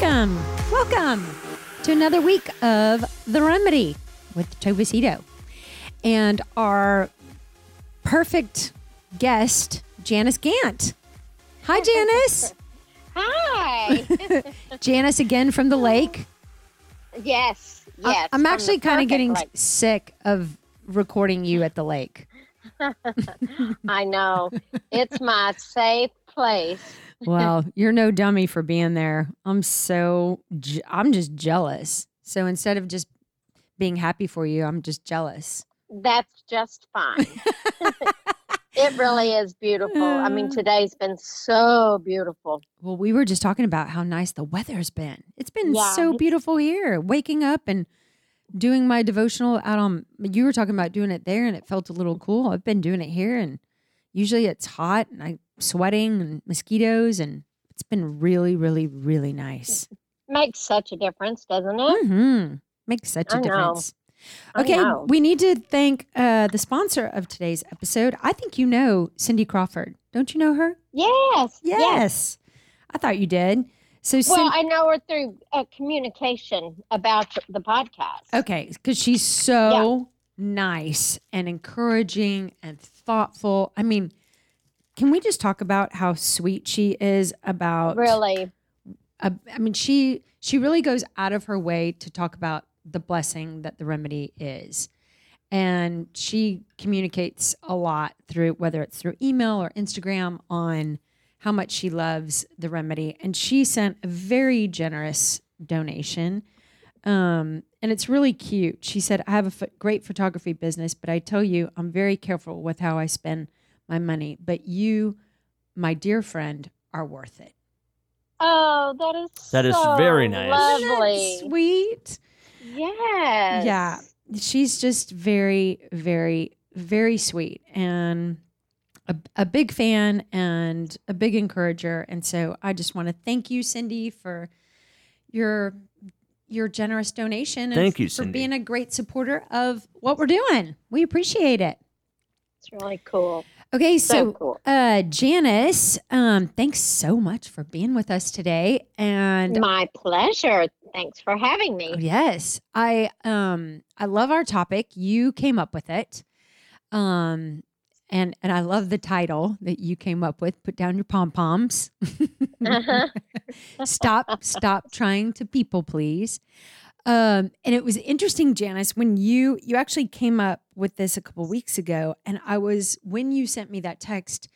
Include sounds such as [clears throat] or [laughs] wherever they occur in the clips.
Welcome, welcome to another week of The Remedy with Tova Cito. And our perfect guest, Janice Gant. Hi, Janice. Hi. [laughs] Janice again from the lake. yes. Yes. I'm actually kind of getting lake. sick of recording you at the lake. [laughs] I know. It's my safe place. Well, you're no dummy for being there. I'm so, je- I'm just jealous. So instead of just being happy for you, I'm just jealous. That's just fine. [laughs] it really is beautiful. I mean, today's been so beautiful. Well, we were just talking about how nice the weather's been. It's been Yeah, so beautiful here. Waking up and doing my devotional out on you were talking about doing it there and it felt a little cool. I've been doing it here and usually it's hot and I'm sweating and mosquitoes and it's been really, really, really nice. Makes such a difference, doesn't it? Mm-hmm. Makes such a I know. difference. Okay, we need to thank uh, the sponsor of today's episode. I think you know Cindy Crawford. Don't you know her? Yes. Yes. Yes. I thought you did. So, Well, Cin- I know her through uh, communication about the podcast. okay, because she's so nice and encouraging and thoughtful. I mean, can we just talk about how sweet she is about Really. uh, I mean, she she really goes out of her way to talk about the blessing that the remedy is, and she communicates a lot through whether it's through email or Instagram on how much she loves the remedy. And she sent a very generous donation, um, and it's really cute. She said, "I have a great photography business, but I tell you, I'm very careful with how I spend my money. But you, my dear friend, are worth it." Oh, that is That is so very nice. Lovely. sweet. Yes. Yeah. She's just very, very, very sweet and a, a big fan and a big encourager. And so I just want to thank you, Cindy, for your your generous donation and Thank you, for being a great supporter of what we're doing. We appreciate it. It's really cool. Okay, So, so cool. uh Janice, um, thanks so much for being with us today. And My pleasure. Thanks for having me. Yes, I um I love our topic. You came up with it, um, and and I love the title that you came up with. Put down your pom poms. Uh-huh. [laughs] stop stop trying to people please. Um, and it was interesting, Janice, when you you actually came up with this a couple weeks ago, and I was when you sent me that text,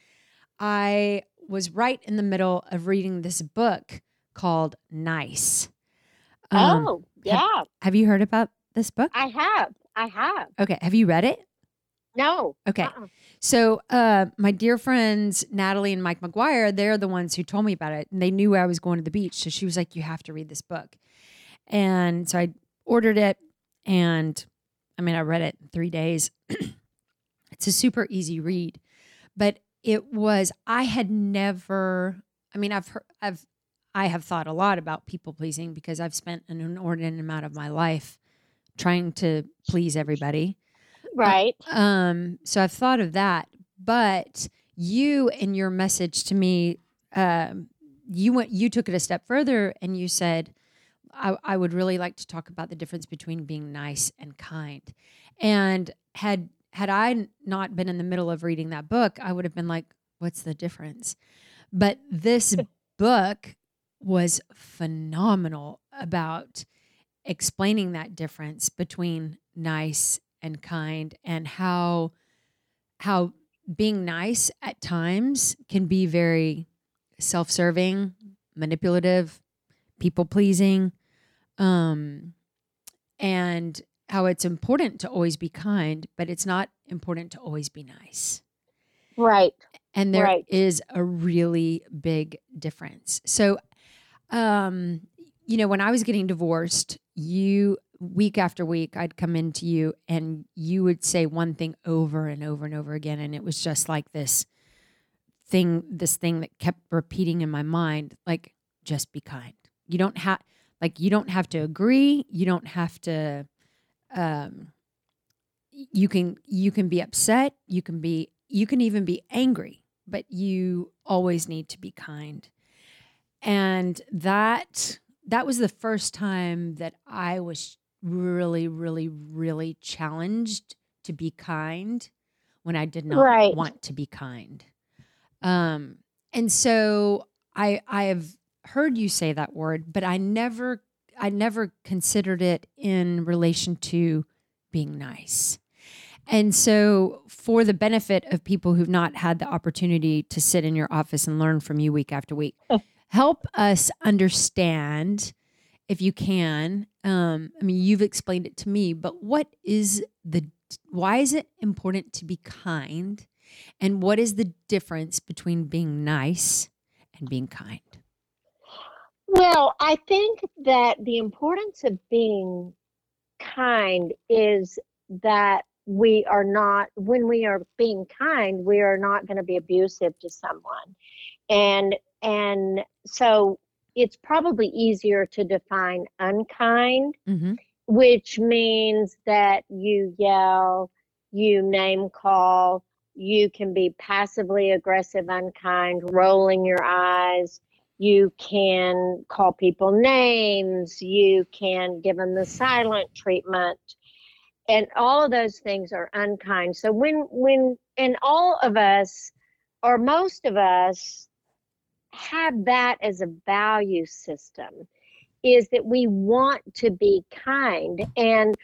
I was right in the middle of reading this book called Nice. Um, oh, yeah. have you heard about this book? I have. I have. Okay. Have you read it? No. Okay. uh-uh. So, uh, my dear friends Natalie and Mike McGuire, they're the ones who told me about it, and they knew I was going to the beach. So she was like, "You have to read this book," and so I ordered it, and I mean, I read it in three days. [clears throat] it's a super easy read, but it was. I had never. I mean, I've heard. I've. I have thought a lot about people pleasing because I've spent an inordinate amount of my life trying to please everybody. Right. Um, so I've thought of that, but you in your message to me, um, you went, you took it a step further, and you said, I, "I would really like to talk about the difference between being nice and kind." And had had I not been in the middle of reading that book, I would have been like, "What's the difference?" But this [laughs] book was phenomenal about explaining that difference between nice and kind and how how being nice at times can be very self-serving, manipulative, people-pleasing, um, and how it's important to always be kind, but it's not important to always be nice. Right. And there is Right. a really big difference. So, um, you know, when I was getting divorced, you week after week, I'd come into you and you would say one thing over and over and over again. And it was just like this thing, this thing that kept repeating in my mind, like, just be kind. You don't have, like, you don't have to agree. You don't have to, um, you can you can be upset you can be you can even be angry but you always need to be kind and that that was the first time that i was really really really challenged to be kind when i did not Right. want to be kind um and so i i have heard you say that word but i never i never considered it in relation to being nice and so, for the benefit of people who've not had the opportunity to sit in your office and learn from you week after week, [laughs] help us understand, if you can. Um, I mean, you've explained it to me, but what is the, why is it important to be kind? And what is the difference between being nice and being kind? Well, I think that the importance of being kind is that we are not, when we are being kind, we are not going to be abusive to someone. And and so it's probably easier to define unkind, Mm-hmm. which means that you yell, you name call, you can be passively aggressive, unkind, rolling your eyes. You can call people names. You can give them the silent treatment. And all of those things are unkind. So when when and all of us or most of us have that as a value system is that we want to be kind. And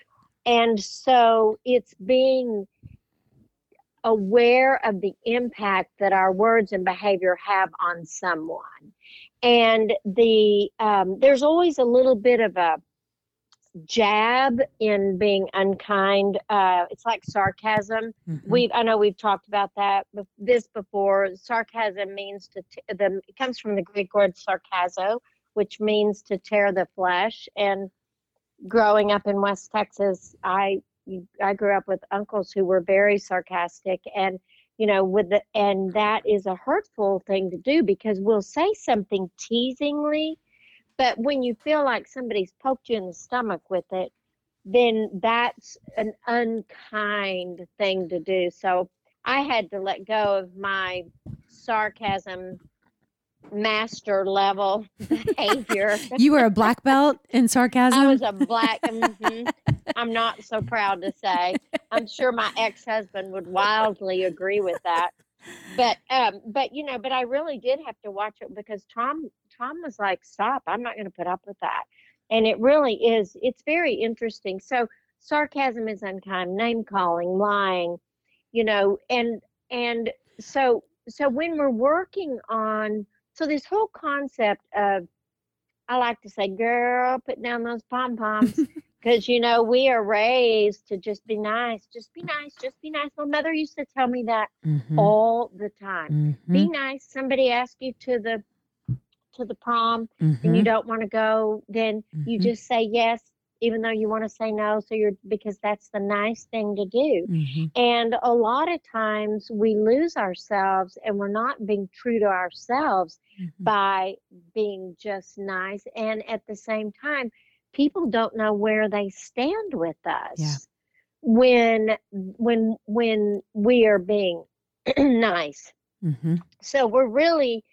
and so it's being aware of the impact that our words and behavior have on someone. And the um, there's always a little bit of a jab in being unkind uh, it's like sarcasm. Mm-hmm. we i know we've talked about that this before. Sarcasm means to t- the it comes from the greek word sarcazo which means to tear the flesh. And growing up in west texas i i grew up with uncles who were very sarcastic and you know with the and that is a hurtful thing to do because we'll say something teasingly but when you feel like somebody's poked you in the stomach with it then that's an unkind thing to do. So I had to let go of my sarcasm master level [laughs] behavior. You were a black belt in sarcasm. I was a black. mhm. I'm not so proud to say. I'm sure my ex-husband would wildly agree with that. But um, but you know, but I really did have to watch it because Tom Tom was like, "Stop! I'm not going to put up with that." And it really is. It's very interesting. So sarcasm is unkind, name calling, lying, you know, and and so so when we're working on so this whole concept of I like to say, girl, put down those pom poms. [laughs] Because, you know, we are raised to just be nice, just be nice, just be nice. My mother used to tell me that Mhm. all the time. Mhm. Be nice. Somebody asks you to the to the prom and you Mhm. don't want to go, then you Mhm. just say yes, even though you want to say no. So you're because that's the nice thing to do. Mhm. And a lot of times we lose ourselves and we're not being true to ourselves Mhm. by being just nice. And at the same time, people don't know where they stand with us when when when we are being [clears throat] nice. Mhm. So we're really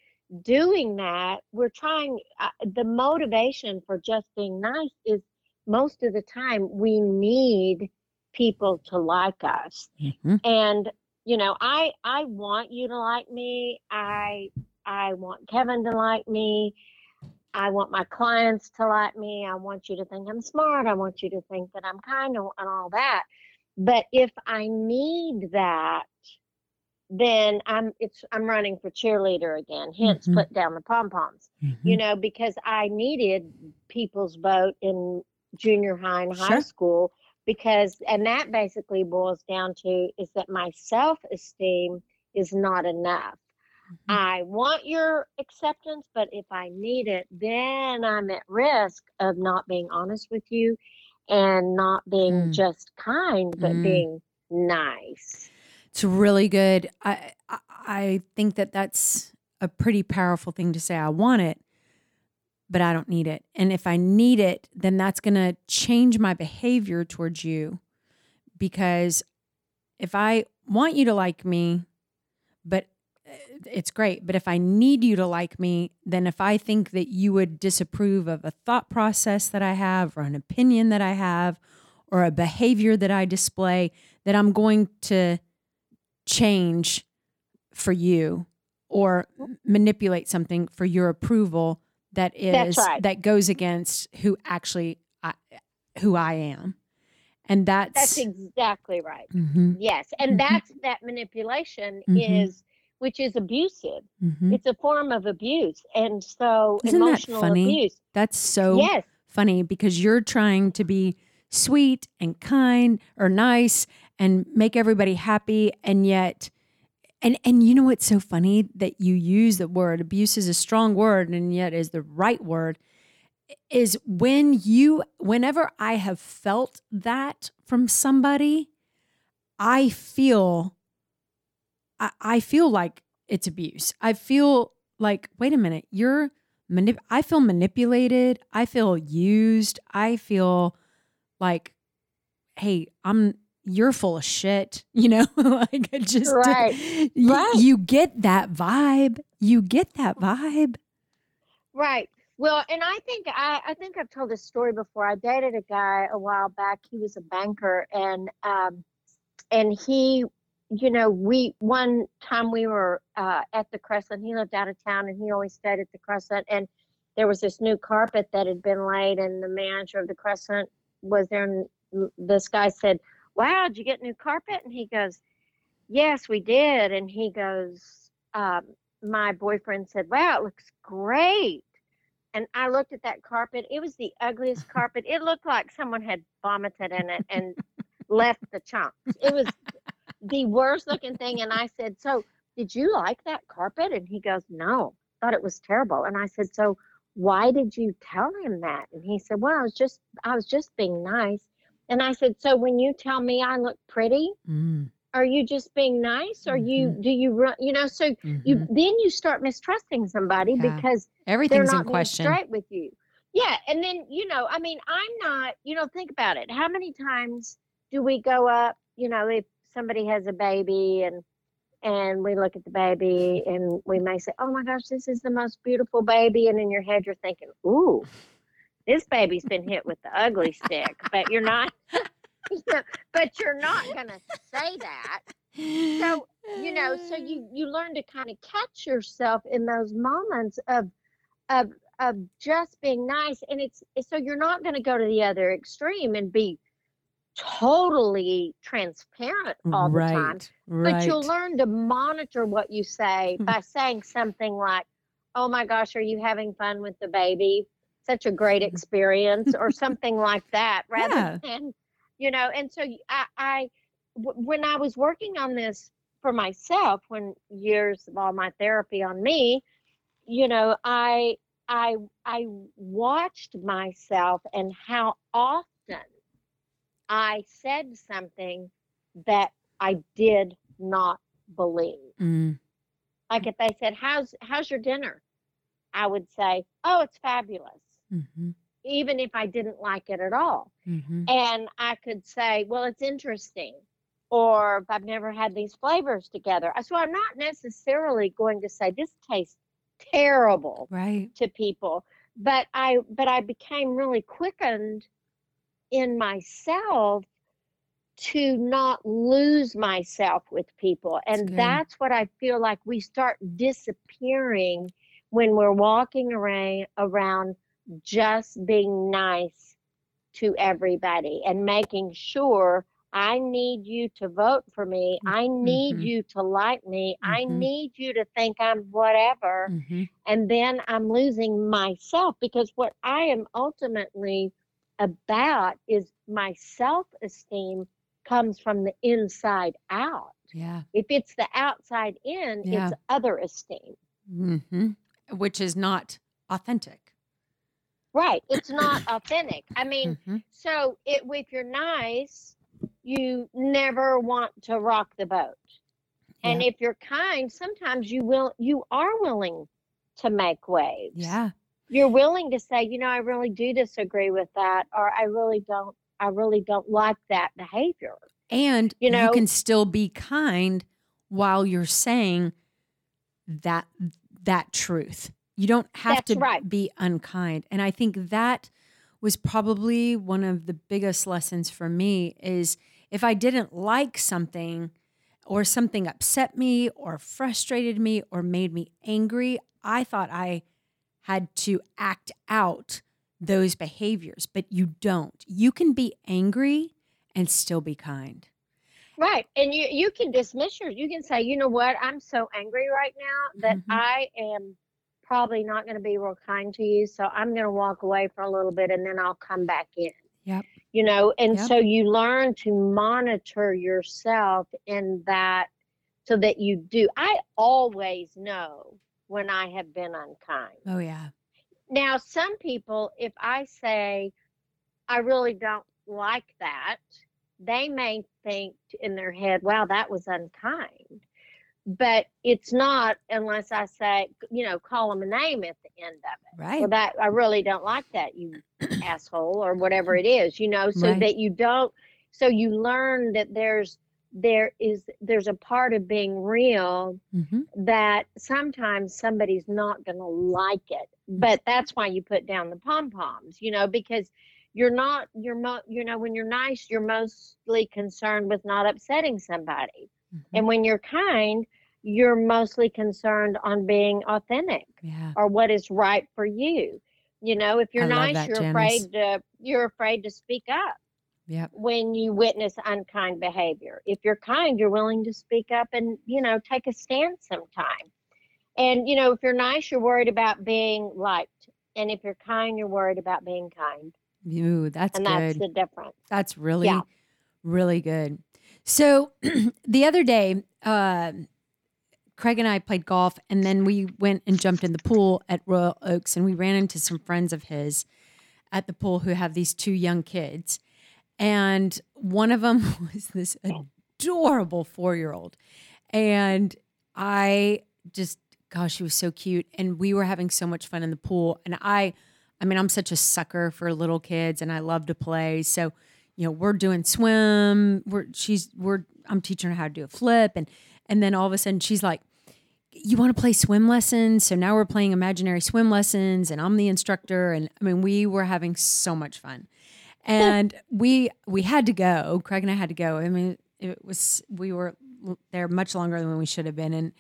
doing that. We're trying uh, the motivation for just being nice is most of the time we need people to like us. Mhm. and you know i i want you to like me. I i want kevin to like me. I want my clients to like me. I want you to think i'm smart. I want you to think that i'm kind and all that. But if i need that then i'm it's i'm running for cheerleader again hence Mhm. put down the pom poms you Mhm. know because i needed people's vote in junior high and high Sure. school because and that basically boils down to is that my self-esteem is not enough. Mhm. I want your acceptance, but if I need it, then I'm at risk of not being honest with you and not being Mm. just kind, but Mm. being nice. It's really good. I, I think that that's a pretty powerful thing to say. I want it, but I don't need it. And if I need it, then that's going to change my behavior towards you because if I want you to like me, but uh, it's great, but if I need you to like me, then if I think that you would disapprove of a thought process that I have or an opinion that I have or a behavior that I display, that I'm going to change for you or manipulate something for your approval that is right. that goes against who actually I, who I am. And that's, That's exactly right. Mm-hmm. Yes. And Mhm. that's that manipulation Mhm. is, which is abusive. mhm. It's a form of abuse. And so Isn't that emotional funny? abuse. that's so Yes. funny because you're trying to be sweet and kind or nice and make everybody happy and yet and and you know what's so funny that you use the word abuse is a strong word and yet is the right word is when you whenever I have felt that from somebody I feel I, I feel like it's abuse. I feel like wait a minute, you're manip- I feel manipulated. I feel used. I feel like, hey, I'm you're full of shit. [laughs] You know, [laughs] like it just Right. y- Right. You get that vibe. You get that vibe. Right. Well, and I think I, I think I've told this story before. I dated a guy a while back. He was a banker, and um, and he, you know, we one time we were uh, at the Crescent. He lived out of town, and he always stayed at the Crescent. And there was this new carpet that had been laid, and the manager of the Crescent was there. And this guy said, "Wow, did you get new carpet?" And he goes, "Yes, we did." And he goes, um, "My boyfriend said, wow, it looks great." and I looked at that carpet. It was the ugliest [laughs] carpet. It looked like someone had vomited in it and left the chunks. It was the worst looking thing. And I said, So, did you like that carpet? And he goes, No, thought it was terrible. And I said, So, why did you tell him that? And he said, Well, I was just, I was just being nice. And I said, So, when you tell me I look pretty, Mm, are you just being nice? Or you, do you run, you know, so you, mhm. then you start mistrusting somebody Yeah. because they're Everything's not in question. straight with you. Yeah, and then you know, I mean, I'm not. You know, think about it. How many times do we go up? You know, if somebody has a baby and and we look at the baby and we may say, "Oh my gosh, this is the most beautiful baby," and in your head you're thinking, "Ooh, this baby's been hit with the ugly stick," but you're not. [laughs] but you're not gonna say that so you know so you you learn to kind of catch yourself in those moments of of of just being nice and it's so you're not going to go to the other extreme and be totally transparent all the time right, right. but you'll learn to monitor what you say Hmm. by saying something like oh my gosh are you having fun with the baby such a great experience or [laughs] something like that rather Yeah. than you know and so i, I w- when i was working on this for myself when years of all my therapy on me you know i i i watched myself and how often i said something that i did not believe. Mm, like if they said how's how's your dinner? I would say oh it's fabulous mhm, even if i didn't like it at all mhm. and I could say, well, it's interesting, or I've never had these flavors together. Uh, So I'm not necessarily going to say this tastes terrible Right. to people, but I but I became really quickened in myself to not lose myself with people. And good. that's what I feel like we start disappearing when we're walking around around just being nice to everybody and making sure I need you to vote for me. I need Mhm. you to like me. I Mhm. need you to think I'm whatever. Mhm. And then I'm losing myself because what I am ultimately about is my self esteem comes from the inside out. Yeah. If it's the outside in, Yeah. it's other esteem. hmm Which is not authentic. Right. It's not authentic. I mean, Mhm. so it, if you're nice, you never want to rock the boat. And if you're kind, sometimes you will you are willing to make waves. Yeah. You're willing to say, you know, I really do disagree with that or I really don't I really don't like that behavior. And You know, you, can still be kind while you're saying that that truth. You don't have That's to right. be unkind. And I think that was probably one of the biggest lessons for me is if I didn't like something or something upset me or frustrated me or made me angry, I thought I had to act out those behaviors, but you don't. You can be angry and still be kind. Right. And you you can dismiss yours. You can say, you know what, I'm so angry right now that Mhm. I am probably not going to be real kind to you. So I'm going to walk away for a little bit and then I'll come back in. Yep. You know, and Yep. so you learn to monitor yourself in that so that you do. I always know when I have been unkind. Oh yeah. Now, some people, if I say, I really don't like that, they may think in their head, wow, that was unkind. But it's not unless I say, you know, call them a name at the end of it. Right. Well, that I really don't like that, you asshole, or whatever it is, you know, so Right. that you don't, so you learn that there's, there is, there's a part of being real hmm that sometimes somebody's not going to like it but that's why you put down the pom poms you know because you're not you're mo- you know when you're nice you're mostly concerned with not upsetting somebody Mm-hmm. and when you're kind you're mostly concerned on being authentic Yeah. or what is right for you you know if you're nice that, you're Janice. afraid to you're afraid to speak up Yep. when you witness unkind behavior. If you're kind, you're willing to speak up and, you know, take a stand sometime. And, you know, if you're nice, you're worried about being liked. And if you're kind, you're worried about being kind. Ooh, that's and good. that's the difference. That's really, Yeah. really good. So [clears throat] the other day, uh, Craig and I played golf, and then we went and jumped in the pool at Royal Oaks, and we ran into some friends of his at the pool who have these two young kids. And one of them [laughs] was this adorable four year old. And I just, gosh, she was so cute. And we were having so much fun in the pool. And I, I mean, I'm such a sucker for little kids and I love to play. So, you know, we're doing swim. We're, she's, we're, I'm teaching her how to do a flip. And, and then all of a sudden she's like, you want to play swim lessons? So now we're playing imaginary swim lessons and I'm the instructor. And I mean, we were having so much fun. And we, we had to go. Craig and I had to go. I mean, it was, we were there much longer than we should have been. And,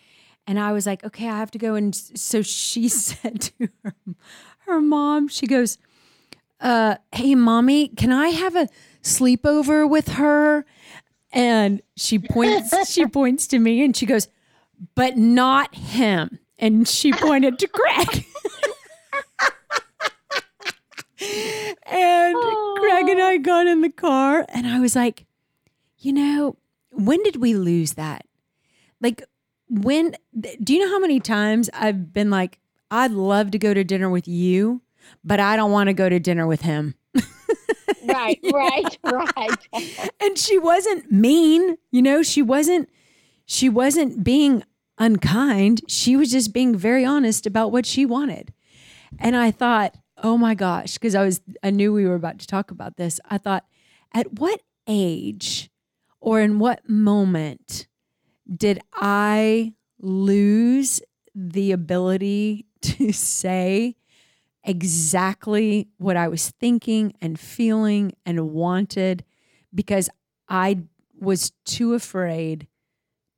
and I was like, okay, I have to go. And so she [laughs] said to her, her mom, she goes, uh, hey, mommy, can I have a sleepover with her? And she points, she [laughs] points to me and she goes, but not him. And she pointed to Craig [laughs] and Craig and I got in the car and I was like, you know, when did we lose that? Like, when do you know how many times I've been like, I'd love to go to dinner with you, but I don't want to go to dinner with him. Right, [laughs] right, right. and she wasn't mean, you know, she wasn't she wasn't being unkind. She was just being very honest about what she wanted. And I thought, oh my gosh, because I was I knew we were about to talk about this. I thought, at what age or in what moment did I lose the ability [laughs] to say exactly what I was thinking and feeling and wanted because I was too afraid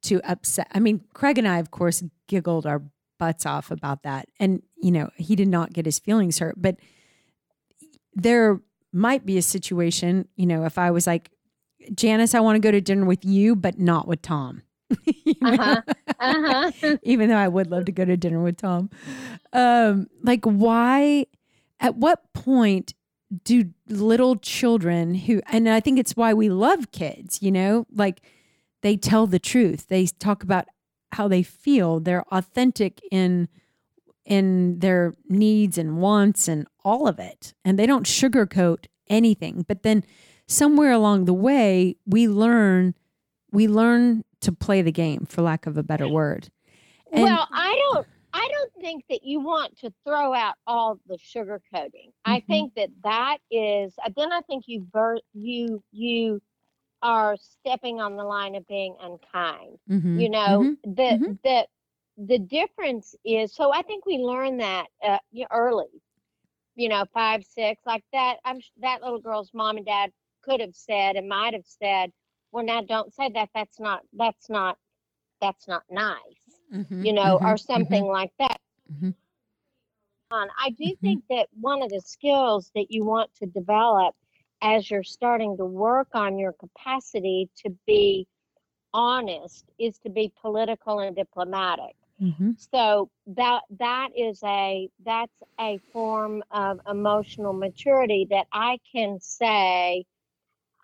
to upset. I mean, Craig and I, of course, giggled our butts off about that. And, you know, he did not get his feelings hurt. But there might be a situation, you know, if I was like, Janice, I want to go to dinner with you, but not with Tom. [laughs] Uh-huh. Uh-huh. [laughs] even though I would love to go to dinner with Tom. Um, like, why, at what point do little children who, and I think it's why we love kids, you know, like they tell the truth. They talk about how they feel. They're authentic in in their needs and wants and all of it. And they don't sugarcoat anything. But then somewhere along the way, we learn we learn to play the game for lack of a better word. And, well, I don't I don't think that you want to throw out all the sugar coating. Mm-hmm. I think that that is then I think you you you are stepping on the line of being unkind. Mm-hmm. You know, mm-hmm. the mm-hmm. the the difference is so I think we learned that uh, early. You know, five, six, like that. I'm that little girl's mom and dad could have said and might have said, "Well, now don't say that. That's not. That's not. That's not nice." Mm-hmm, you know, mm-hmm, or something mm-hmm. like that. Mm-hmm. I do mm-hmm. think that one of the skills that you want to develop as you're starting to work on your capacity to be honest is to be political and diplomatic. Mm-hmm. So that that is a that's a form of emotional maturity that I can say,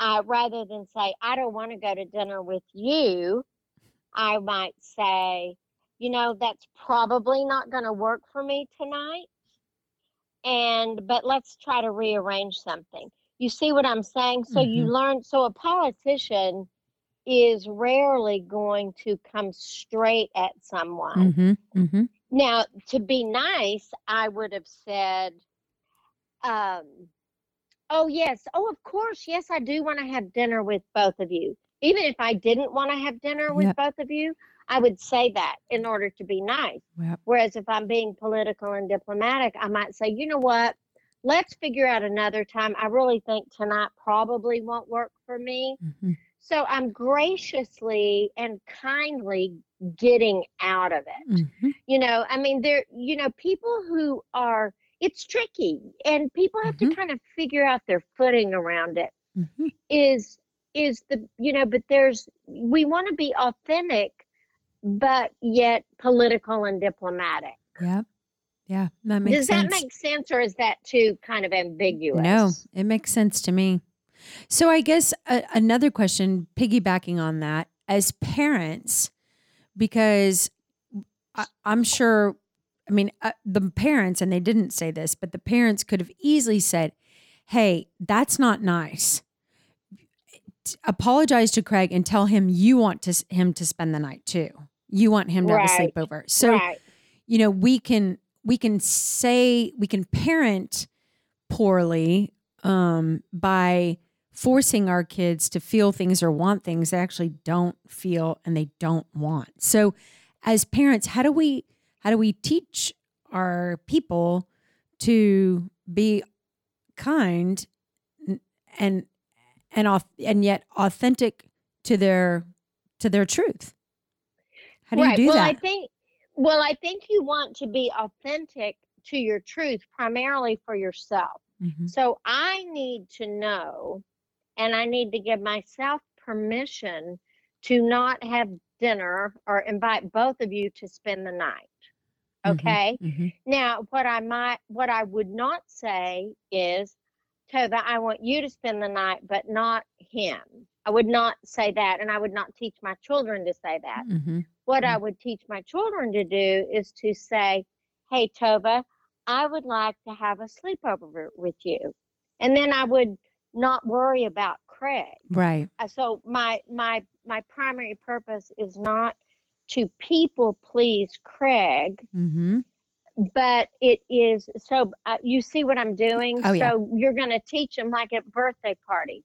uh, rather than say I don't want to go to dinner with you, I might say, you know, that's probably not going to work for me tonight, and but let's try to rearrange something. You see what I'm saying? So mm-hmm. you learn. So a politician is rarely going to come straight at someone. Mm-hmm, mm-hmm. Now, to be nice, I would have said, um, Oh, yes. Oh, of course. Yes, I do want to have dinner with both of you. Even if I didn't want to have dinner with yep. both of you, I would say that in order to be nice. Yep. Whereas if I'm being political and diplomatic, I might say, you know what? Let's figure out another time. I really think tonight probably won't work for me. Mm-hmm. So I'm graciously and kindly getting out of it. Mm-hmm. You know, I mean, there, you know, people who are, it's tricky and people have mm-hmm. to kind of figure out their footing around it. Mm-hmm. Is is the, you know, but there's, we want to be authentic, but yet political and diplomatic. Yeah. Yeah. That makes Does sense. that make sense or is that too kind of ambiguous? No, it makes sense to me. So I guess a, another question, piggybacking on that, as parents, because I, am sure, I mean, uh, the parents, and they didn't say this, but the parents could have easily said, "Hey, that's not nice." Apologize to Craig and tell him you want to him to spend the night too. You want him to right. have a sleepover. So, right. you know, we can we can say we can parent poorly um, by forcing our kids to feel things or want things they actually don't feel and they don't want. So as parents, how do we how do we teach our people to be kind and and off and yet authentic to their to their truth? How do right. you do well, that? I think well, I think you want to be authentic to your truth primarily for yourself. Mm-hmm. So I need to know and I need to give myself permission to not have dinner or invite both of you to spend the night. Mm-hmm, okay. Mm-hmm. Now, what I might, what I would not say is, Tova, I want you to spend the night, but not him. I would not say that, and I would not teach my children to say that. Mm-hmm, what I mm-hmm. would teach my children to do is to say, Hey, Tova, I would like to have a sleepover with you. And then I would not worry about Craig. Right. Uh, so my my my primary purpose is not to people please Craig. Mm-hmm. But it is so uh, you see what I'm doing. Oh, yeah. So you're going to teach them like at birthday party,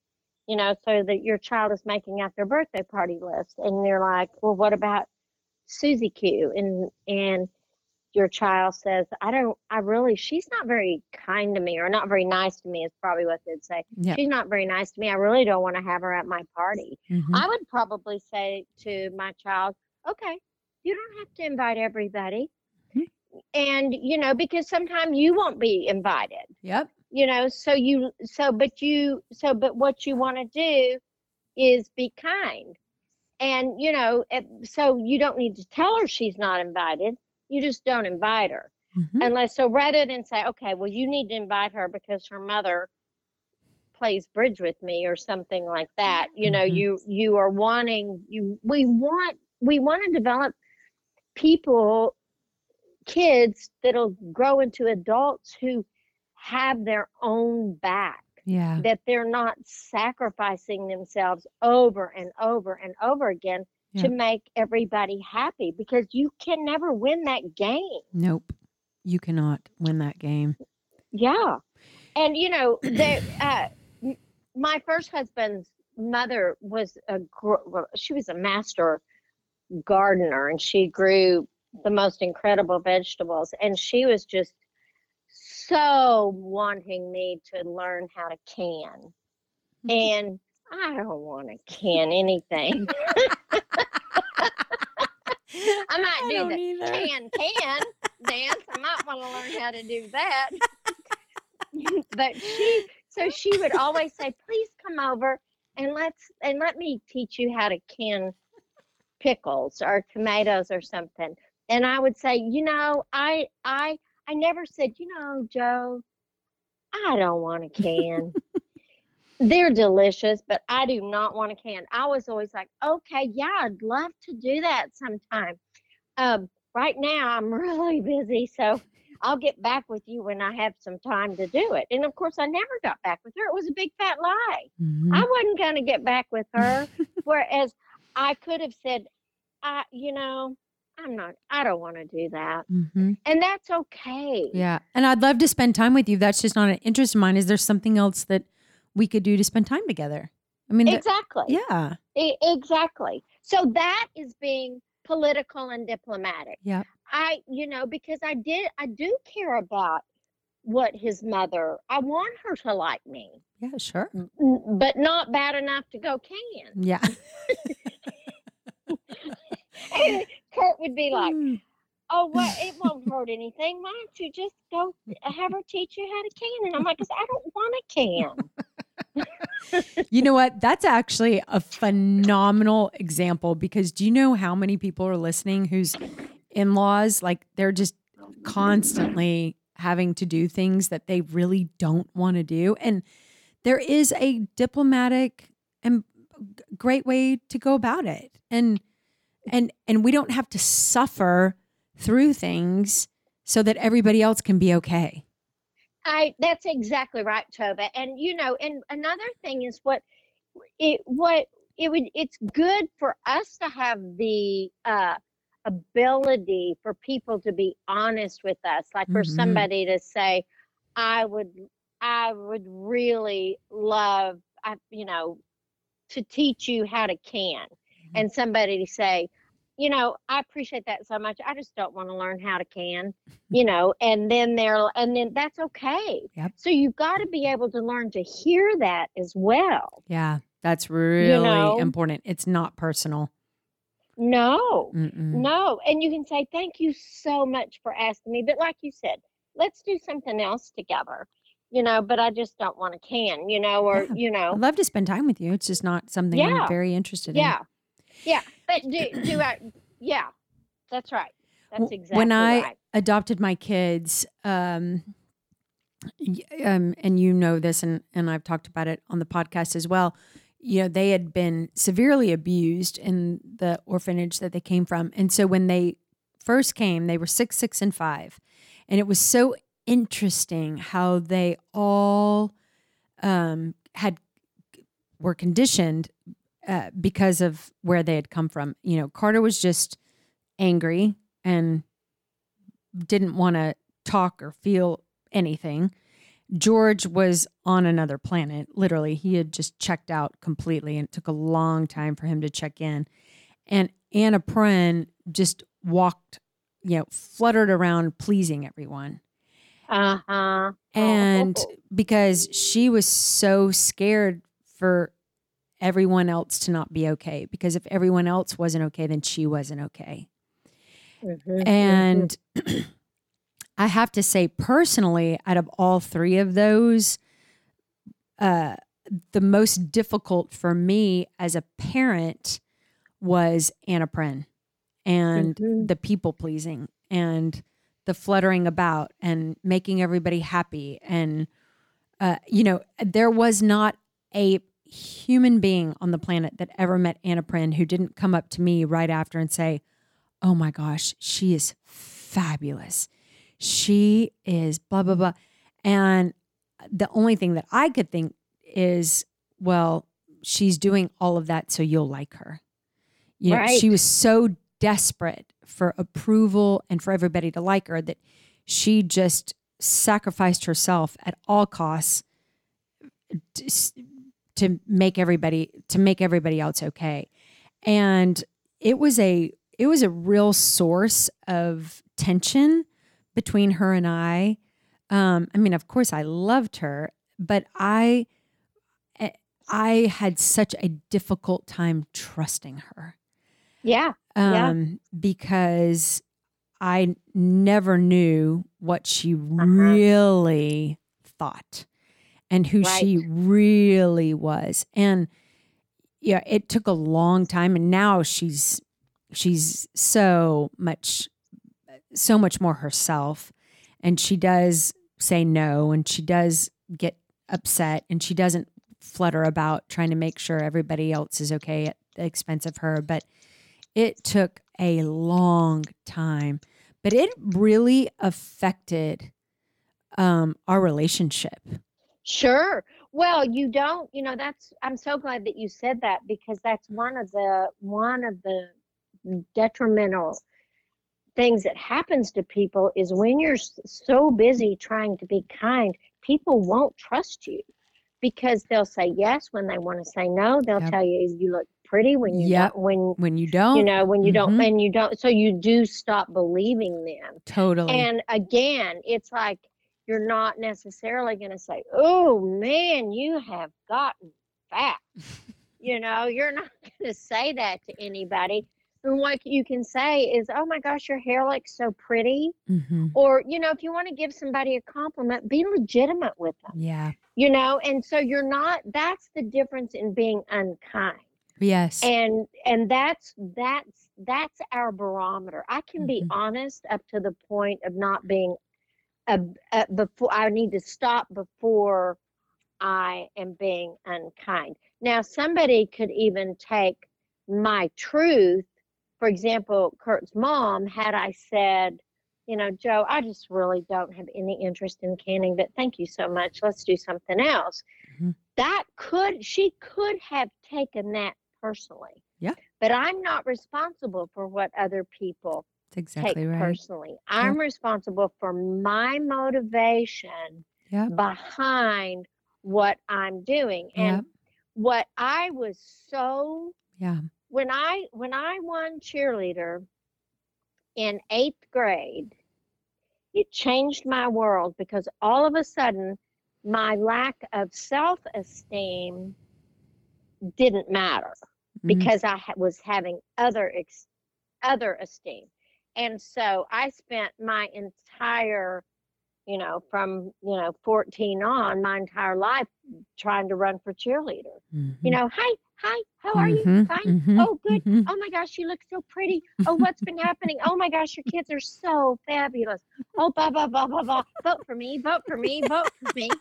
you know, so that your child is making out their birthday party list, and they're like, well, what about Susie Q? And and your child says, I don't, I really, she's not very kind to me or not very nice to me, is probably what they'd say. Yep. She's not very nice to me. I really don't want to have her at my party. Mm-hmm. I would probably say to my child, okay, you don't have to invite everybody. Mm-hmm. And, you know, because sometimes you won't be invited. Yep. You know, so you, so, but you, so, but what you want to do is be kind. And, you know, so you don't need to tell her she's not invited you just don't invite her. Mm-hmm. Unless so rather than say, okay, well, you need to invite her because her mother plays bridge with me or something like that. You know, Mhm. you you are wanting you we want we want to develop people kids that'll grow into adults who have their own back Yeah. that they're not sacrificing themselves over and over and over again Yeah. to make everybody happy because you can never win that game. Nope. You cannot win that game. Yeah. And you know, the uh my first husband's mother was a she was a master gardener and she grew the most incredible vegetables and she was just so wanting me to learn how to can. [laughs] And I don't want to can anything. [laughs] [laughs] I might do the can can dance. I might want to learn how to do that. but she so she would always say, please come over and let's and let me teach you how to can pickles or tomatoes or something. And I would say, you know, I I I never said, you know, Joe, I don't want a can. [laughs] They're delicious, but I do not want a can. I was always like, okay, yeah, I'd love to do that sometime. Um, right now I'm [laughs] really busy, so I'll get back with you when I have some time to do it. And of course, I never got back with her. It was a big fat lie. Mhm. I wasn't going to get back with her. [laughs] Whereas I could have said, I, you know, I'm not, I don't want to do that. Mhm. And that's okay. Yeah. And I'd love to spend time with you. That's just not an interest of mine. Is there something else that we could do to spend time together? I mean, the- Exactly. yeah. E- exactly. So that is being political and diplomatic. Yeah. I, you know, because I did, I do care about what his mother, I want her to like me, Yeah, sure. but not bad enough to go can. Yeah. [laughs] [laughs] [laughs] And Kurt would be like, Mm. oh, well, it [laughs] won't hurt anything. Why don't you just go have her teach you how to can? And I'm like, 'Cause I don't want to can. [laughs] you know what? That's actually a phenomenal example because do you know how many people are listening whose in laws, like, they're just constantly having to do things that they really don't want to do? And there is a diplomatic and great way to go about it. And, and, and we don't have to suffer through things so that everybody else can be okay. I that's exactly right, Tova. And you know, and another thing is what it what it would it's good for us to have the uh ability for people to be honest with us. Like for Mhm. somebody to say, I would I would really love I you know to teach you how to can. Mm-hmm. And somebody to say, you know, I appreciate that so much. I just don't want to learn how to can, you [laughs] know, and then they're, and then that's okay. Yep. So you've got to be able to learn to hear that as well. Yeah, that's really know? important. It's not personal. No, Mm-mm. no. And you can say, thank you so much for asking me. But like you said, let's do something else together, you know, but I just don't want to can, you know, or, Yeah. you know, I'd love to spend time with you. It's just not something Yeah. I'm very interested in. yeah. Yeah. But do, do I, yeah, that's right. That's exactly when I- right. Adopted my kids, um, um, and you know this, and and I've talked about it on the podcast as well. You know, they had been severely abused in the orphanage that they came from, and so when they first came, they were six, six, and five, and it was so interesting how they all um, had were conditioned uh, because of where they had come from. You know, Carter was just angry and didn't want to talk or feel anything. George was on another planet. Literally, he had just checked out completely, and it took a long time for him to check in. And Anna Pren just walked, you know, fluttered around pleasing everyone. Uh huh. And Oh. because she was so scared for everyone else to not be okay, because if everyone else wasn't okay, then she wasn't okay. Mhm, And [clears throat] I have to say, personally, out of all three of those, uh, the most difficult for me as a parent was Anna Pren and Mhm. the people pleasing and the fluttering about and making everybody happy and Uh, you know, there was not a human being on the planet that ever met Anna Pryn who didn't come up to me right after and say, "Oh my gosh, she is fabulous. She is blah blah blah." And the only thing that I could think is, well, she's doing all of that so you'll like her. You know, Right. she was so desperate for approval and for everybody to like her that she just sacrificed herself at all costs to, make everybody to make everybody else okay. And it was a it was a real source of tension between her and I. Um, I mean, of course, I loved her, but I eh, I had such a difficult time trusting her Yeah. Yeah. um, because I never knew what she Uh-huh. really thought and who she really was. And yeah, it took a long time and now she's she's so much so much more herself and she does say no and she does get upset and she doesn't flutter about trying to make sure everybody else is okay at the expense of her but it took a long time but it really affected um our relationship Sure. Well, you don't, you know, that's I'm so glad that you said that because that's one of the one of the detrimental things that happens to people is when you're so busy trying to be kind, people won't trust you because they'll say yes when they want to say no. They'll Yep. tell you you look pretty when you Yep. when when you don't you know when you don't Mhm. and you don't so you do stop believing them. totally And again, it's like you're not necessarily going to say, "Oh man, you have gotten fat." [laughs] you know, you're not [laughs] going to say that to anybody. And what you can say is, "Oh my gosh, your hair looks so pretty." Mhm. Or, you know, if you want to give somebody a compliment, be legitimate with them. yeah You know, and so you're not that's the difference in being unkind yes. And and that's that's that's our barometer. I can be Mhm. honest up to the point of not being a, a before i need to stop before i am being unkind. Now somebody could even take my truth. For example kurt's mom had i said you know joe i just really don't have any interest in canning but thank you so much. Let's do something else. Mhm. that could she could have taken that personally Yeah. but i'm not responsible for what other people that's exactly take right. personally. I'm responsible for my motivation Yep. behind what i'm doing and what i was so yeah. when I when I won cheerleader in eighth grade, it changed my world because all of a sudden my lack of self esteem didn't matter Mhm. because I ha- was having other ex- other esteem, and so I spent my entire you know from you know 14 on my entire life trying to run for cheerleader you Mhm. know hi hi how are you Mhm, fine mhm, oh good mhm. oh my gosh, you look so pretty. Oh, what's been happening? Oh my gosh, your kids are so fabulous. Oh, blah, blah, blah, blah, blah. Vote for me, vote for me, vote for me.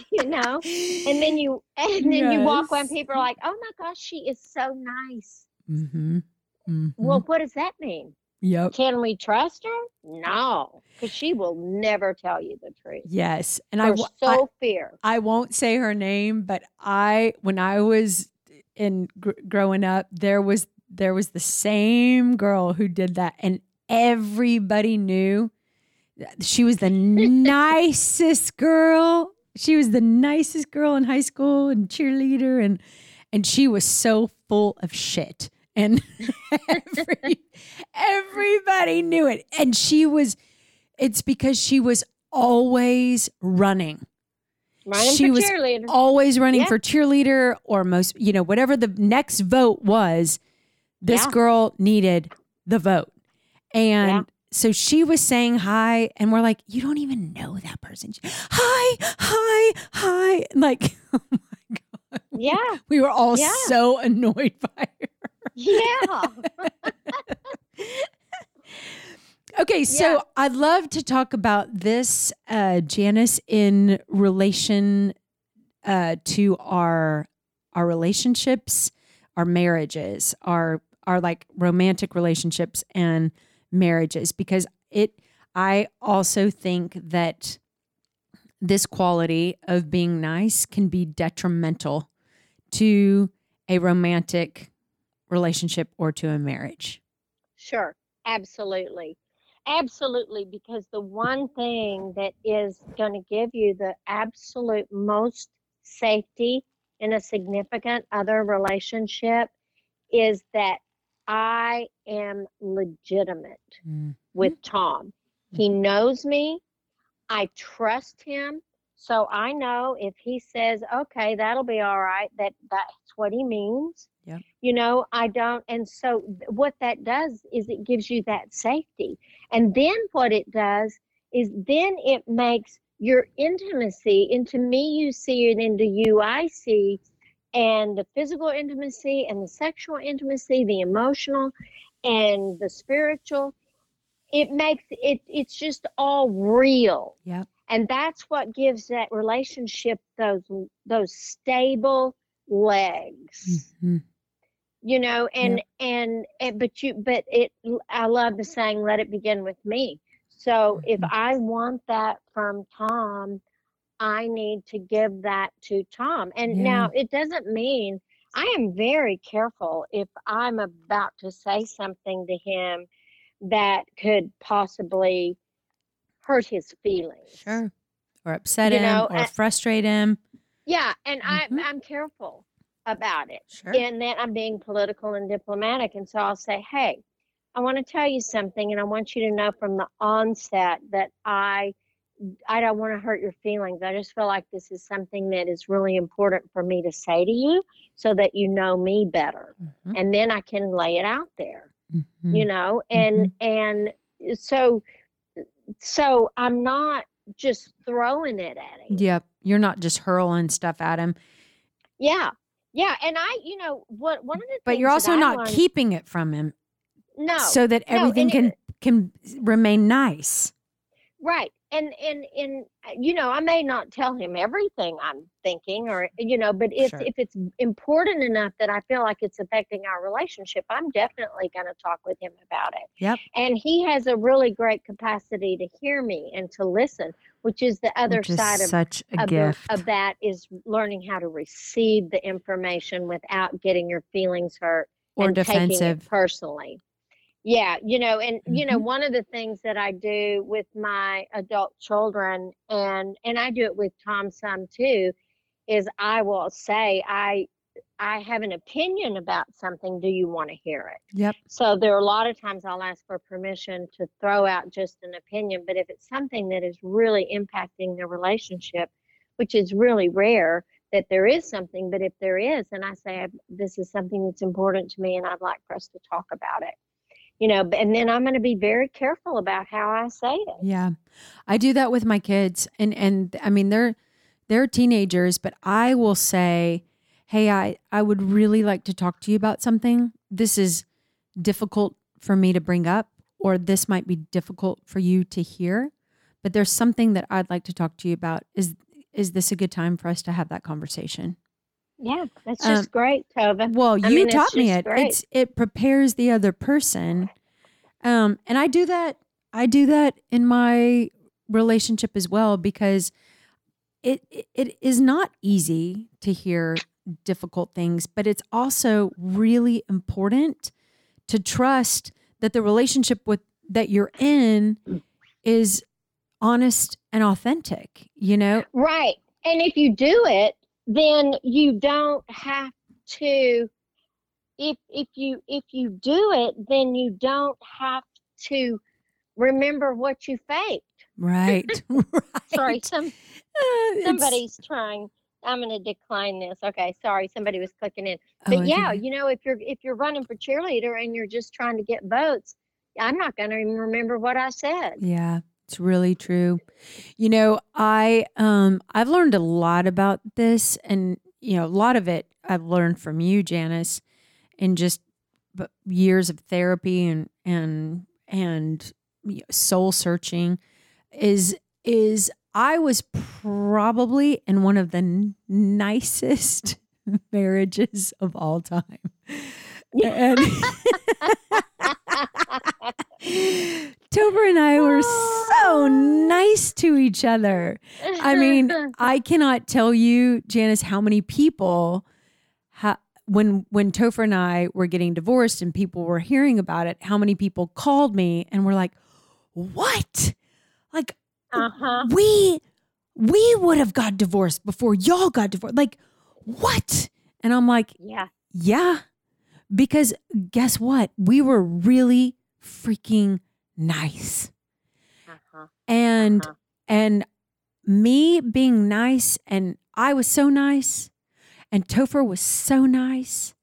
[laughs] You know? And then you [laughs] and then you walk when people are like, oh my gosh, she is so nice. Mhm. Mhm. Well, what does that mean? yep Can we trust her? No, because she will never tell you the truth. yes and I, w- I so fear. I won't say her name, but I when I was in gr- growing up, there was there was the same girl who did that, and everybody knew she was the [laughs] nicest girl. She was the nicest girl in high school and cheerleader, and and she was so full of shit, and [laughs] every, everybody knew it, and she was. It's because she was always running Running she was cheerleader. always running Yeah. for cheerleader or most, you know, whatever the next vote was, this Yeah. girl needed the vote. And Yeah. So she was saying hi, and we're like, you don't even know that person. Hi, hi, hi. [laughs] Like, oh my God. yeah, We were all Yeah. so annoyed by her. yeah. [laughs] Okay, so Yeah. I'd love to talk about this, uh, Janice, in relation uh, to our our relationships, our marriages, our our like romantic relationships and marriages, because it. I also think that this quality of being nice can be detrimental to a romantic relationship or to a marriage. Sure, absolutely. Absolutely, because the one thing that is going to give you the absolute most safety in a significant other relationship is that I am legitimate mm. with Tom. He mm-hmm. knows me. I trust him. So I know if he says, okay, that'll be all right, that that's what he means. Yeah. You know, I don't. And so what that does is it gives you that safety. And then what it does is then it makes your intimacy into me, you see it into you, I see, and the physical intimacy and the sexual intimacy, the emotional and the spiritual. It makes it, it's just all real Yep. and that's what gives that relationship those those stable legs Mhm. you know and and, and but you but it i love the saying let it begin with me so if Mhm. i want that from tom i need to give that to tom and Yeah. now it doesn't mean i am very careful if i'm about to say something to him that could possibly hurt his feelings Sure. Or upset You him know, or frustrate him. yeah and Mhm. i i'm careful about it Sure. and then I'm being political and diplomatic. And so I'll say, hey, I want to tell you something, and I want you to know from the onset that I I don't want to hurt your feelings. I just feel like this is something that is really important for me to say to you so that you know me better. Mhm. And then I can lay it out there, Mhm. you know, and and so so I'm not just throwing it at him. Yep. You're not just hurling stuff at him, Yeah. Yeah. And I, you know, what one of the but you're also not learned- keeping it from him no so that everything and can can remain nice. Right. And and and uh, you know, I may not tell him everything I'm thinking or you know, but if Sure. if it's important enough that I feel like it's affecting our relationship, I'm definitely going to talk with him about it. Yep. And he has a really great capacity to hear me and to listen, which is the other is side of such a of, gift. of that is learning how to receive the information without getting your feelings hurt or and taking defensive. it personally. Yeah, you know, and you know, Mhm. one of the things that I do with my adult children, and and I do it with Tom some too, is I will say I I have an opinion about something. Do you want to hear it? Yep. So there are a lot of times I'll ask for permission to throw out just an opinion, but if it's something that is really impacting the relationship, which is really rare that there is something, but if there is, and I say this is something that's important to me and I'd like for us to talk about it. You know, and then I'm going to be very careful about how I say it. Yeah. I do that with my kids and and I mean they're they're teenagers, but I will say, "Hey, I I would really like to talk to you about something. This is difficult for me to bring up or this might be difficult for you to hear, but there's something that I'd like to talk to you about. Is is this a good time for us to have that conversation?" Yeah, that's Um, just great, Tova. Well, you I mean, taught me it. great. It's it prepares the other person. Um, and I do that. I do that in my relationship as well because it it- it is not easy to hear difficult things, but it's also really important to trust that the relationship with that you're in is honest and authentic, you know? Right. And if you do it, then you don't have to if if you if you do it, then you don't have to remember what you faked. Right. [laughs] right. Sorry, some Uh, somebody's trying I'm going to decline this. Okay, sorry, somebody was clicking in. Oh, But it's yeah, you know, if you're if you're running for cheerleader and you're just trying to get votes, I'm not going to even remember what I said. Yeah, it's really true. You know, I um I've learned a lot about this and you know, a lot of it I've learned from you, Janice, in just years of therapy and and and soul searching is is I was probably in one of the nicest [laughs] marriages of all time. And [laughs] [laughs] Topher and I were so nice to each other. I mean, [laughs] I cannot tell you, Janice, how many people ha- when when Topher and I were getting divorced and people were hearing about it, how many people called me and were like, "What? Like uh-huh. we we would have got divorced before y'all got divorced. Like what?" And I'm like, Yeah. "Yeah." Because guess what? We were really freaking nice. Uh-huh. And Uh-huh. and me being nice and I was so nice and Topher was so nice.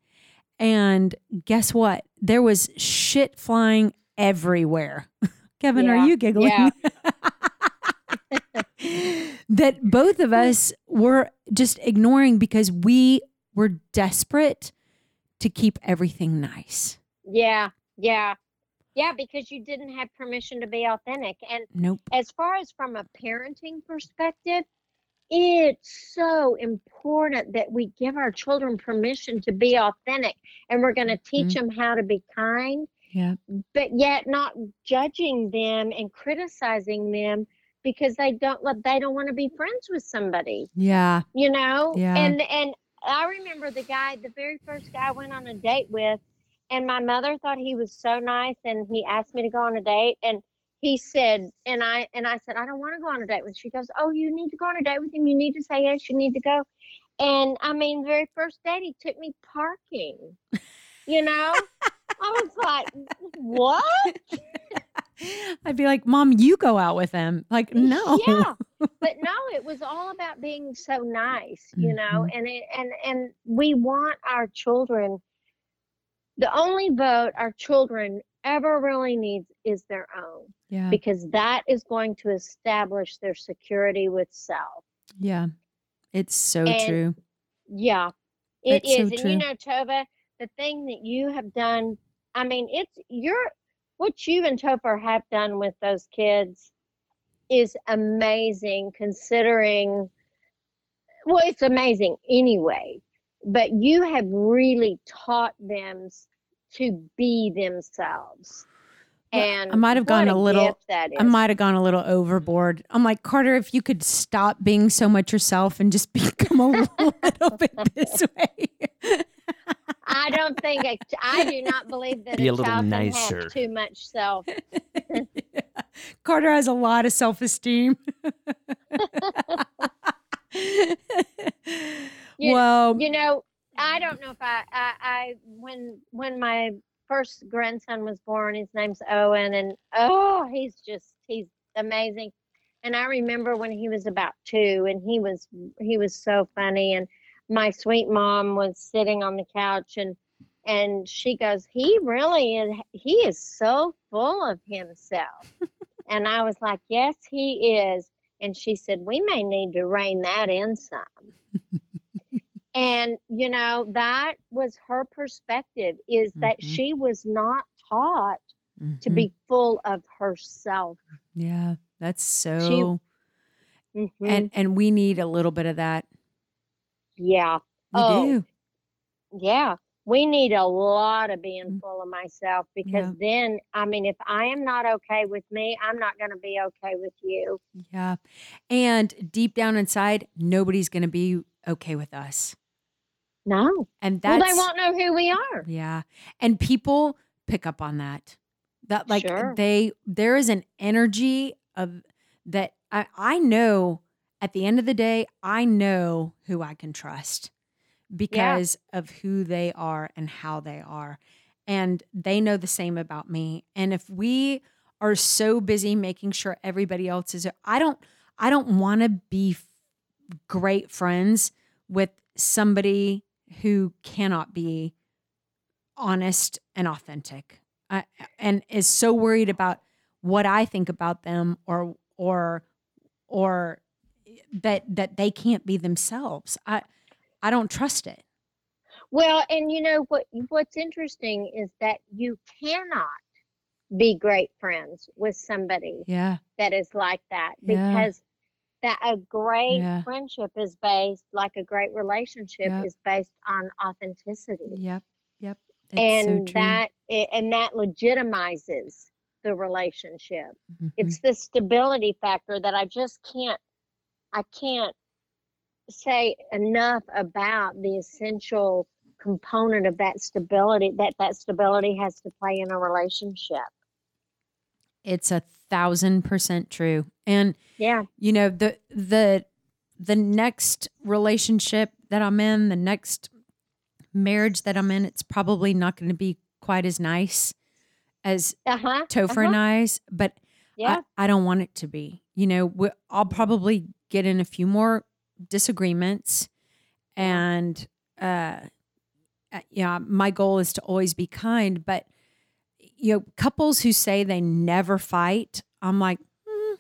And guess what? There was shit flying everywhere. [laughs] Kevin, Yeah, are you giggling? yeah. [laughs] that both of us were just ignoring because we were desperate to keep everything nice. Yeah. Yeah. Yeah, because you didn't have permission to be authentic. And Nope. as far as from a parenting perspective, it's so important that we give our children permission to be authentic and we're going to teach mm-hmm. them how to be kind, Yeah. but yet not judging them and criticizing them because they don't they don't want to be friends with somebody Yeah. you know Yeah. and and i remember the guy the very first guy i went on a date with and my mother thought he was so nice and he asked me to go on a date and he said and i and i said i don't want to go on a date with she goes oh you need to go on a date with him you need to say yes you need to go and i mean the very first date he took me parking you know i was like what [laughs] I'd be like, Mom, you go out with him. Like, no. Yeah. [laughs] But no, it was all about being so nice, you know, mm-hmm. and it and and we want our children the only vote our children ever really needs is their own Yeah. because that is going to establish their security with self. Yeah. It's so And- true. Yeah. it so is, And you know, Tova, the thing that you have done, I mean, it's you're what you and Topher have done with those kids is amazing considering well, it's amazing anyway. But you have really taught them to be themselves. And I might have gone what a little- gift I might have gone a little overboard. I'm like, Carter, if you could stop being so much yourself and just [laughs] become a little [laughs] bit this way. I don't think a, I do not believe that Be a, a little child can nicer. have too much self. [laughs] Carter has a lot of self esteem. You- well, You know, I mm-hmm. don't know if I, I, I when when my first grandson was born, his name's Owen, and oh, he's just he's amazing. And I remember when he was about two, and he was he was so funny. And my sweet mom was sitting on the couch, and and she goes, "He really is. He is so full of himself." [laughs] and I was like, "Yes, he is." And she said, "We may need to rein that in some." [laughs] and you know that was her perspective is that Mhm. she was not taught to mhm. be full of herself yeah, that's so. Mhm. And and we need a little bit of that. yeah We Oh, do. yeah we need a lot of being Mm. full of myself because then i mean if i am not okay with me i'm not going to be okay with you Yeah. And deep down inside, nobody's going to be okay with us. no And well that's they won't know who we are Yeah. And people pick up on that. That like Sure. they there is an energy of that I, I know at the end of the day, I know who I can trust because of who they are and how they are. And they know the same about me. And if we are so busy making sure everybody else is I don't I don't want to be f- great friends with somebody who cannot be honest and authentic I, and is so worried about what I think about them or or or that that they can't be themselves. I I don't trust it. well and you know what what's interesting is that you cannot be great friends with somebody Yeah. that is like that Yeah. because that a great Yeah. friendship is based like a great relationship Yep. is based on authenticity Yep. Yep. It's so and true. that and that legitimizes the relationship Mhm. it's the stability factor that i just can't i can't say enough about the essential component of that stability that that stability has to play in a relationship It's a thousand percent true. And yeah you know the the the next relationship that I'm in, the next marriage that I'm in, it's probably not going to be quite as nice as uh-huh Topher uh-huh. and I's, but yeah I, I don't want it to be. You know, we, I'll probably get in a few more disagreements, and uh, uh, yeah, my goal is to always be kind. But you know, couples who say they never fight, I'm like, hmm,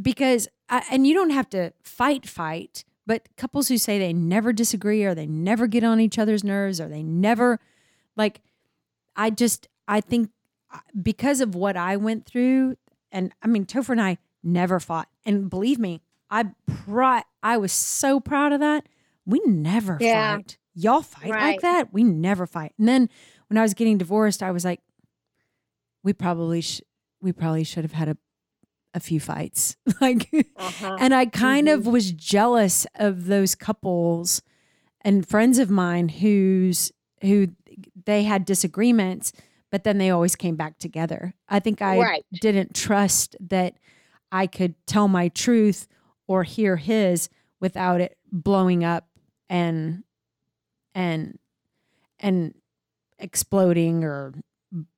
because I, and you don't have to fight, fight. But couples who say they never disagree, or they never get on each other's nerves, or they never like, I just I think uh, because of what I went through, and I mean, Topher and I never fought. And believe me, I pri- I was so proud of that. We never Yeah. fight. Y'all fight like that? We never fight. And then when I was getting divorced, I was like, we probably sh- we probably should have had a a few fights. [laughs] like uh-huh and I kind of was jealous of those couples and friends of mine whose who they had disagreements, but then they always came back together. I think I Right. didn't trust that I could tell my truth or hear his without it blowing up and and and exploding or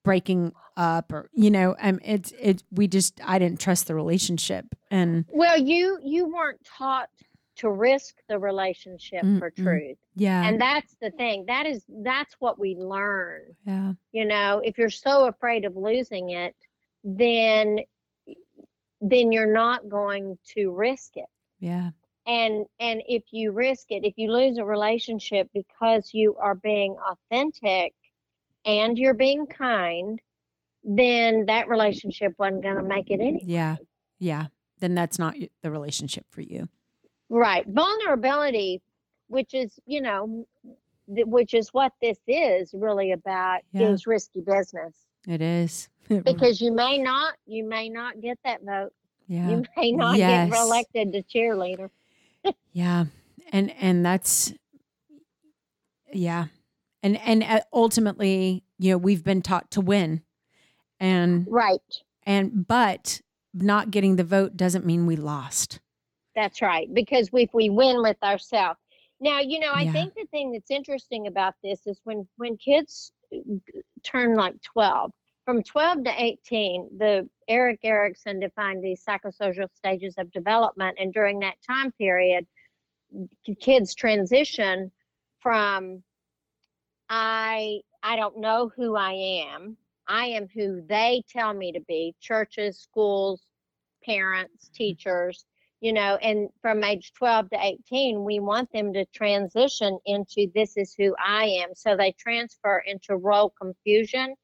breaking up or you know um it's it we just I didn't trust the relationship and well you you weren't taught to risk the relationship for Mm-mm. truth. Yeah. And that's the thing. That is that's what we learn. Yeah. You know if you're so afraid of losing it then then you're not going to risk it. Yeah. And and if you risk it if you lose a relationship because you are being authentic and you're being kind then that relationship wasn't going to make it anyway. Yeah. Yeah. Then that's not the relationship for you. Right. Vulnerability which is you know which is what this is really about Yeah. is risky business it is [laughs] It because you may not you may not get that vote yeah you may not Yes. get reelected to cheerleader [laughs] Yeah. And and that's yeah. And and uh, ultimately, you know, we've been taught to win. And right and but not getting the vote doesn't mean we lost. That's right, because if we win with ourselves. Now, you know, I Yeah. think the thing that's interesting about this is when when kids turn like 12, from 12 to 18, the Erik Erikson defined these psychosocial stages of development, and during that time period, kids transition from I I don't know who I am. I am who they tell me to be. Churches, schools, parents, mm. teachers, you know, and from age 12 to 18, we want them to transition into this is who I am. So they transfer into role confusion,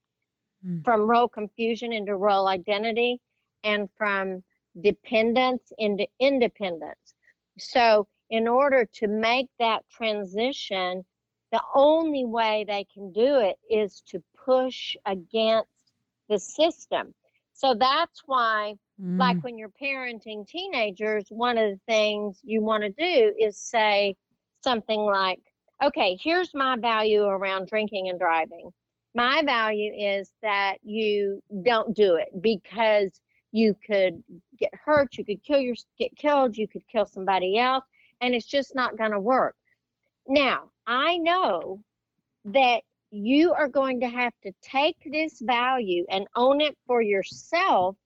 Mm. from role confusion into role identity, and from dependence into independence. So, in order to make that transition, the only way they can do it is to push against the system. So that's why like Mm, when you're parenting teenagers, one of the things you want to do is say something like, okay, here's my value around drinking and driving. My value is that you don't do it because you could get hurt, you could kill your get killed, you could kill somebody else, and it's just not going to work. Now, I know that you are going to have to take this value and own it for yourself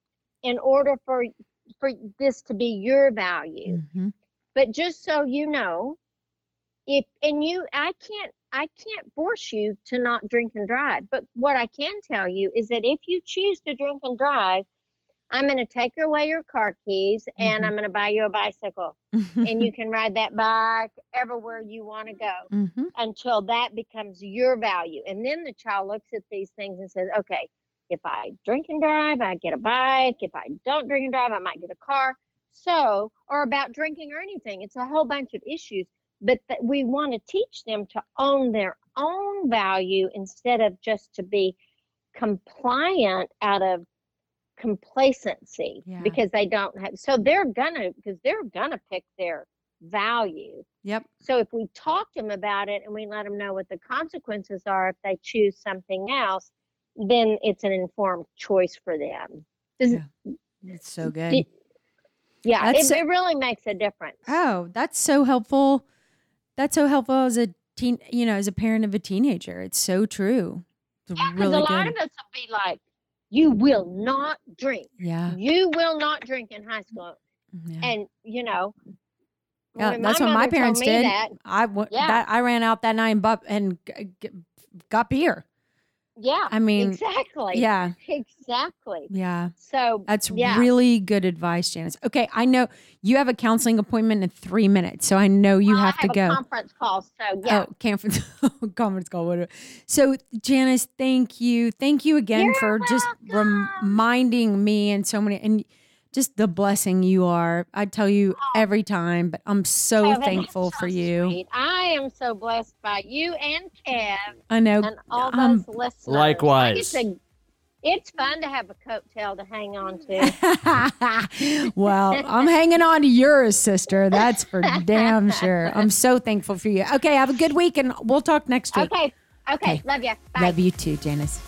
in order for for this to be your value mhm. but just so you know if and you i can't i can't force you to not drink and drive but what i can tell you is that if you choose to drink and drive i'm going to take away your car keys and Mhm. i'm going to buy you a bicycle and you [laughs] can ride that bike everywhere you want to go Mhm. until that becomes your value. And then the child looks at these things and says, okay, If I drink and drive, I get a bike. If I don't drink and drive, I might get a car. So, or about drinking or anything. It's a whole bunch of issues. But that we want to teach them to own their own value instead of just to be compliant out of complacency Yeah. because they don't have so they're gonna because they're gonna pick their value Yep. so if we talk to them about it and we let them know what the consequences are if they choose something else then it's an informed choice for them Does- Yeah. It's so good. y- yeah it, That's- it really makes a difference Oh, that's so helpful. That's so helpful as a teen, you know, as a parent of a teenager. It's so true. It's yeah, 'cause really a lot good. of us will be like you will not drink yeah. you will not drink in high school yeah. and you know Yeah, when that's what my parents did. that, I w- Yeah. that I ran out that night and, bu- and g- g- got beer. Yeah I mean, exactly yeah, exactly yeah. so That's yeah. really good advice, Janice. Okay, I know you have a counseling appointment in three minutes, so I know you Well, I have to a go. conference call so yeah Oh, conference [laughs] oh, conference call. Whatever. So, Janice, thank you, thank you again You're for just reminding me and so many and just the blessing you are. I tell you every time, but I'm so Oh, thankful so for you. sweet. I am so blessed by you and Kev I know. and all um, those listeners. Likewise. It's, a, it's fun to have a coattail to hang on to. [laughs] well, I'm hanging on to yours, sister. That's for damn sure. I'm [laughs] so thankful for you. Okay, have a good week, and we'll talk next week. okay. Okay. Okay. Love you. Bye. Love you too, Janice.